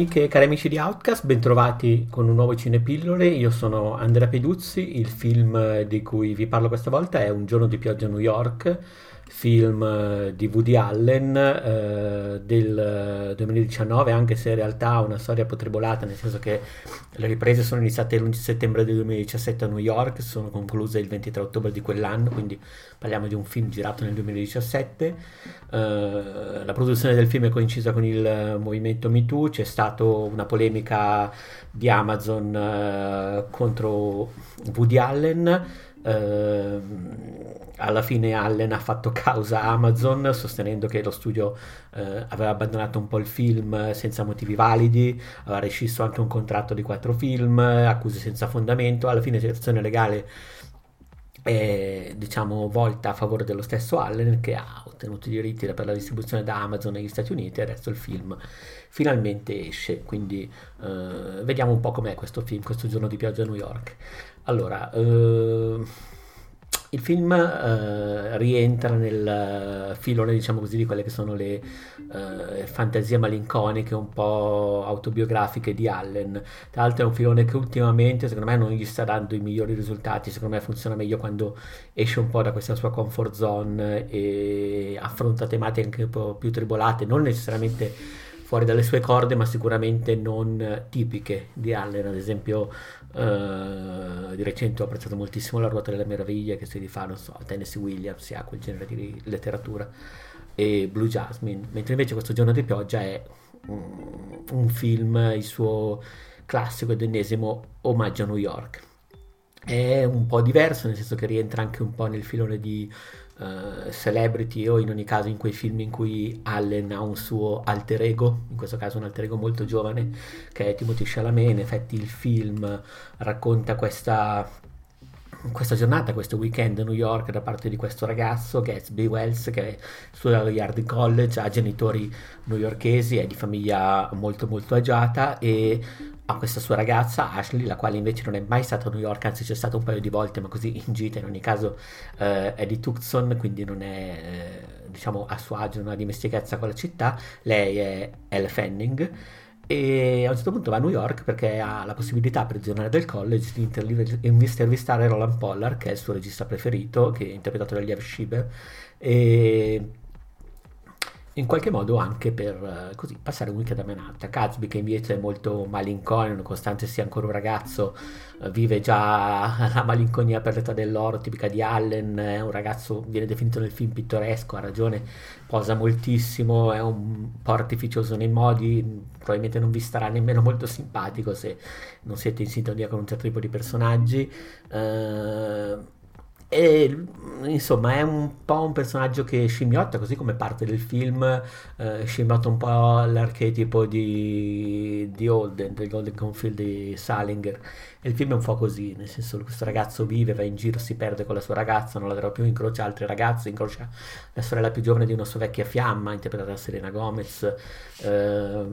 Amiche e cari amici di Outcast, bentrovati con un nuovo Cinepillole. Io sono Andrea Peduzzi. Il film di cui vi parlo questa volta è Un giorno di pioggia a New York, film eh, di Woody Allen eh, del 2019, anche se in realtà ha una storia potrebolata, nel senso che le riprese sono iniziate l'11 settembre del 2017 a New York, sono concluse il 23 ottobre di quell'anno, quindi parliamo di un film girato nel 2017. Eh, la produzione del film è coincisa con il movimento MeToo, c'è stata una polemica di Amazon eh, contro Woody Allen. Uh, alla fine Allen ha fatto causa a Amazon sostenendo che lo studio uh, aveva abbandonato un po' il film senza motivi validi, aveva rescisso anche un contratto di quattro film, accuse senza fondamento, alla fine l'azione legale è diciamo volta a favore dello stesso Allen che ha ottenuto i diritti per la distribuzione da Amazon negli Stati Uniti e adesso il film finalmente esce. Quindi uh, vediamo un po' com'è questo film questo giorno di pioggia a New York allora, eh, il film eh, rientra nel filone, diciamo così, di quelle che sono le eh, fantasie malinconiche, un po' autobiografiche di Allen. Tra l'altro è un filone che ultimamente, secondo me, non gli sta dando i migliori risultati. Secondo me funziona meglio quando esce un po' da questa sua comfort zone e affronta tematiche anche un po' più tribolate, non necessariamente fuori dalle sue corde, ma sicuramente non tipiche di Allen. Ad esempio, uh, di recente ho apprezzato moltissimo La ruota delle meraviglie che si rifà, non so, a Tennessee Williams, si ha quel genere di letteratura, e Blue Jasmine, mentre invece questo giorno di pioggia è un, un film, il suo classico ed ennesimo omaggio a New York. È un po' diverso, nel senso che rientra anche un po' nel filone di uh, celebrity o in ogni caso in quei film in cui Allen ha un suo alter ego, in questo caso un alter ego molto giovane che è Timothy Chalamet, in effetti il film racconta questa questa giornata, questo weekend a New York da parte di questo ragazzo, Gatsby Wells, che studia allo Yardley College, ha genitori newyorkesi, è di famiglia molto molto agiata e ha questa sua ragazza Ashley, la quale invece non è mai stata a New York, anzi c'è stato un paio di volte, ma così in gita, in ogni caso eh, è di Tucson, quindi non è eh, diciamo a suo agio, non ha dimestichezza con la città. Lei è Elle Fanning e a un certo punto va a New York perché ha la possibilità per il giornale del college di intervistare Roland Pollard che è il suo regista preferito che è interpretato da Liev Schieber. E in qualche modo anche per eh, così, passare un weekend a Manhattan. Gatsby che invece è molto malinconico, nonostante sia ancora un ragazzo, eh, vive già la malinconia per l'età dell'oro, tipica di Allen, è un ragazzo, viene definito nel film pittoresco, ha ragione, posa moltissimo, è un po' artificioso nei modi, probabilmente non vi starà nemmeno molto simpatico se non siete in sintonia con un certo tipo di personaggi. Uh, e insomma è un po' un personaggio che scimmiotta, così come parte del film, eh, scimmiotta un po' l'archetipo di, di Holden, del Golden Confield di Salinger. E il film è un po' così, nel senso che questo ragazzo vive, va in giro, si perde con la sua ragazza, non la vedrà più, incrocia altri ragazzi, incrocia la sorella più giovane di una sua vecchia fiamma, interpretata da Serena Gomez. Eh,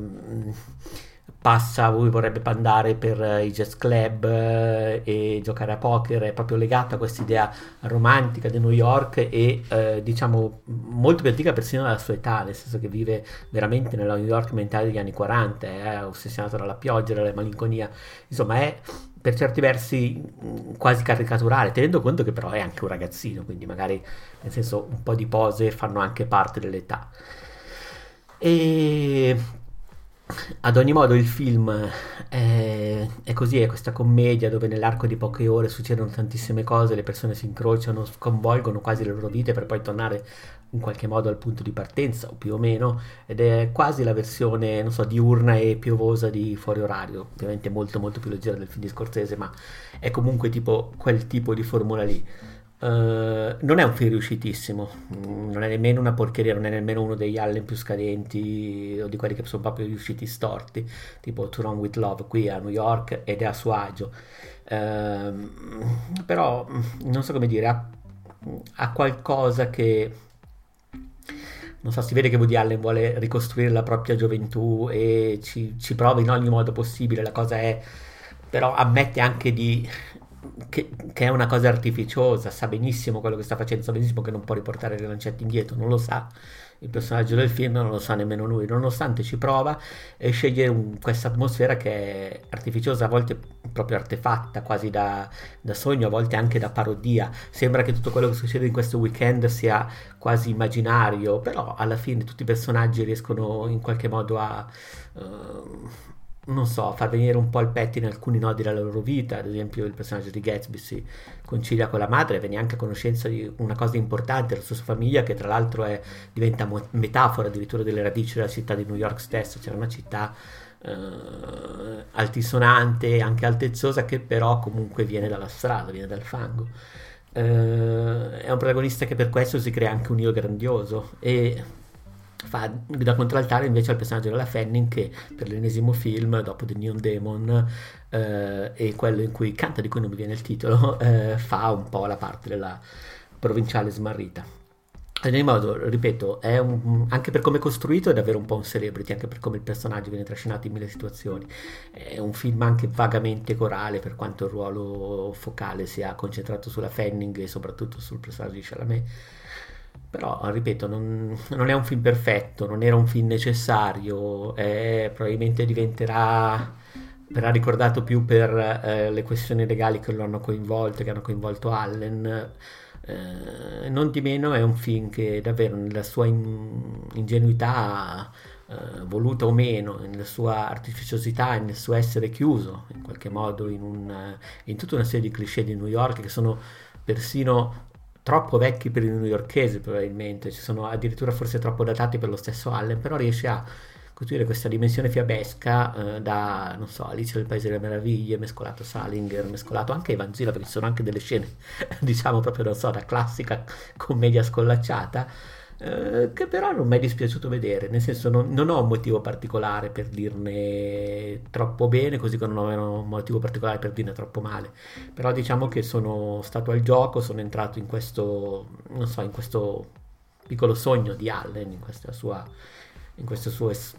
passa, lui vorrebbe andare per eh, i jazz club eh, e giocare a poker, è proprio legato a questa idea romantica di New York e eh, diciamo molto più antica persino dalla sua età, nel senso che vive veramente nella New York mentale degli anni 40, è ossessionato dalla pioggia, dalla malinconia, insomma è per certi versi mm, quasi caricaturale, tenendo conto che però è anche un ragazzino, quindi magari nel senso un po' di pose fanno anche parte dell'età. E ad ogni modo il film è, è, così, è questa commedia dove nell'arco di poche ore succedono tantissime cose, le persone si incrociano, sconvolgono quasi le loro vite per poi tornare in qualche modo al punto di partenza o più o meno ed è quasi la versione, non so, diurna e piovosa di Fuori Orario, ovviamente molto molto più leggera del film di Scorsese, ma è comunque tipo quel tipo di formula lì. Uh, non è un film riuscitissimo, mm, non è nemmeno una porcheria, non è nemmeno uno degli Allen più scadenti o di quelli che sono proprio riusciti storti, tipo To Run With Love qui a New York ed è a suo agio. Uh, però mm, non so come dire, ha, ha, qualcosa che non so, si vede che Woody Allen vuole ricostruire la propria gioventù e ci, ci prova in ogni modo possibile. La cosa è, però, ammette anche di che, che, è una cosa artificiosa, sa benissimo quello che sta facendo, sa benissimo che non può riportare le lancette indietro, non lo sa, il personaggio del film non lo sa nemmeno lui, nonostante ci prova e sceglie questa atmosfera che è artificiosa, a volte proprio artefatta, quasi da, da, sogno, a volte anche da parodia. Sembra che tutto quello che succede in questo weekend sia quasi immaginario, però alla fine tutti i personaggi riescono in qualche modo a... Uh, non so, far venire un po' il pettine alcuni nodi della loro vita, ad esempio il personaggio di Gatsby si concilia con la madre, viene anche a conoscenza di una cosa importante, la sua famiglia che tra l'altro è, diventa mo- metafora addirittura delle radici della città di New York stessa, c'è una città eh, altisonante, anche altezzosa, che però comunque viene dalla strada, viene dal fango. Eh, è un protagonista che per questo si crea anche un io grandioso. E fa da contraltare invece al personaggio della Fanning che per l'ennesimo film dopo The Neon Demon eh, e quello in cui canta di cui non mi viene il titolo eh, fa un po' la parte della provinciale smarrita ad ogni modo, ripeto, un, anche per come è costruito è davvero un po' un celebrity, anche per come il personaggio viene trascinato in mille situazioni. È un film anche vagamente corale, per quanto il ruolo focale sia concentrato sulla Fanning e soprattutto sul personaggio di Chalamet però, ripeto, non, non, è un film perfetto, non era un film necessario, eh, probabilmente diventerà, verrà ricordato più per eh, le questioni legali che lo hanno coinvolto, che hanno coinvolto Allen. Eh, non di meno è un film che davvero nella sua in, ingenuità, eh, voluta o meno, nella sua artificiosità, nel suo essere chiuso in qualche modo in, un, in tutta una serie di cliché di New York che sono persino troppo vecchi per i newyorkesi probabilmente, ci sono addirittura forse troppo datati per lo stesso Allen, però riesce a costruire questa dimensione fiabesca eh, da, non so, Alice del Paese delle Meraviglie, mescolato Salinger, mescolato anche Evanzila, perché ci sono anche delle scene, diciamo proprio, non so, da classica commedia scollacciata, eh, che però non mi è dispiaciuto vedere, nel senso non, non, ho un motivo particolare per dirne troppo bene, così come non ho un motivo particolare per dirne troppo male, però diciamo che sono stato al gioco, sono entrato in questo, non so, in questo piccolo sogno di Allen, in questa sua in questo suo es-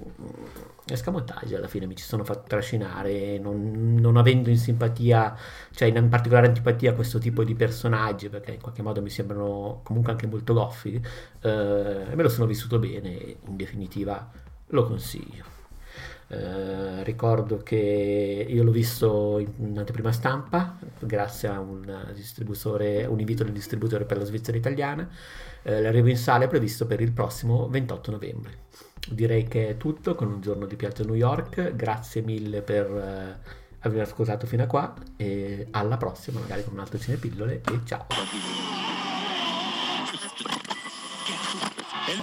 escamotage alla fine mi ci sono fatto trascinare non, non, avendo in simpatia cioè in particolare antipatia a questo tipo di personaggi perché in qualche modo mi sembrano comunque anche molto goffi eh, me lo sono vissuto bene in definitiva lo consiglio. Eh, ricordo che io l'ho visto in anteprima stampa grazie a un, distributore, un invito del distributore per la Svizzera italiana eh, l'arrivo in sala è previsto per il prossimo 28 novembre direi che è tutto con un giorno di Piazza New York. Grazie mille per eh, aver ascoltato fino a qua e alla prossima, magari con un altro cinepillole e ciao.